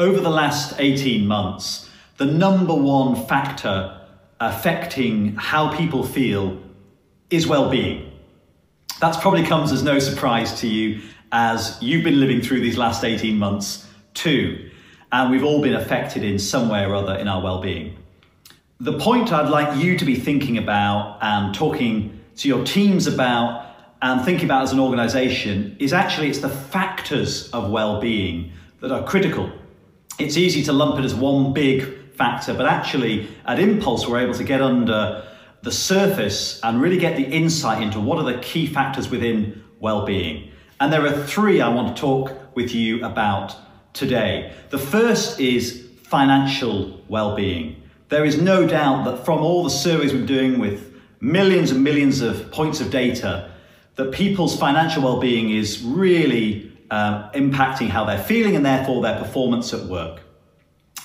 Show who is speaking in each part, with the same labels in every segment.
Speaker 1: over the last 18 months, the number one factor affecting how people feel is well-being. That probably comes as no surprise to you as you've been living through these last 18 months too. And we've all been affected in some way or other in our well-being. The point I'd like you to be thinking about and talking to your teams about and thinking about as an organization is actually it's the factors of well-being that are critical. It's easy to lump it as one big factor, but actually at Inpulse we're able to get under the surface and really get the insight into what are the key factors within well-being. And there are three I want to talk with you about today. The first is financial well-being. There is no doubt that from all the surveys we're doing with millions and millions of points of data, that people's financial well-being is really uh, impacting how they're feeling and therefore their performance at work.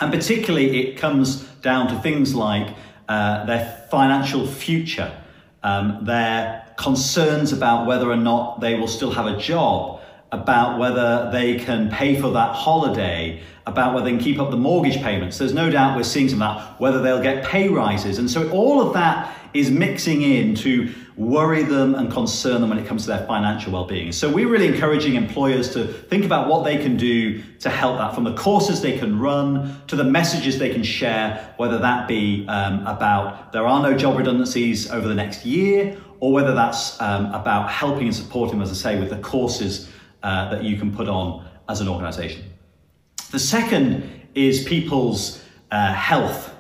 Speaker 1: And particularly it comes down to things like uh, their financial future, um, their concerns about whether or not they will still have a job, about whether they can pay for that holiday, about whether they can keep up the mortgage payments. There's no doubt we're seeing some of that, whether they'll get pay rises. And so all of that is mixing in to worry them and concern them when it comes to their financial well-being. So we're really encouraging employers to think about what they can do to help that from the courses they can run to the messages they can share, whether that be um, about there are no job redundancies over the next year or whether that's um, about helping and supporting, as I say, with the courses uh, that you can put on as an organization. The second is people's uh, health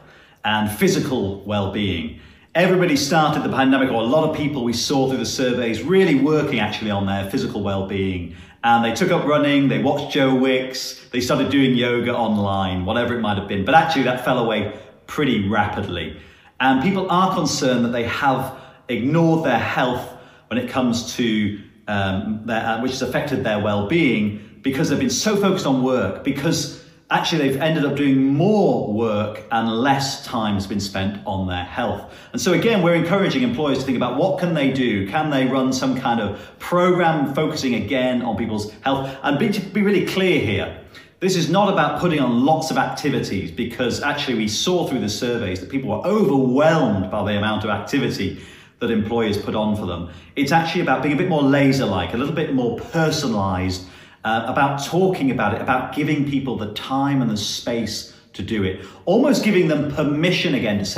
Speaker 1: and physical well-being. Everybody started the pandemic, or a lot of people we saw through the surveys, really working actually on their physical well-being. And they took up running, they watched Joe Wicks, they started doing yoga online, whatever it might have been. But actually that fell away pretty rapidly. And people are concerned that they have ignored their health when it comes to um, their, uh, which has affected their well-being because they've been so focused on work because actually they've ended up doing more work and less time has been spent on their health. And so again, we're encouraging employers to think about what can they do? Can they run some kind of program focusing again on people's health? And be, be really clear here, this is not about putting on lots of activities because actually we saw through the surveys that people were overwhelmed by the amount of activity that employers put on for them. It's actually about being a bit more laser-like, a little bit more personalized, uh, about talking about it, about giving people the time and the space to do it, almost giving them permission again to say,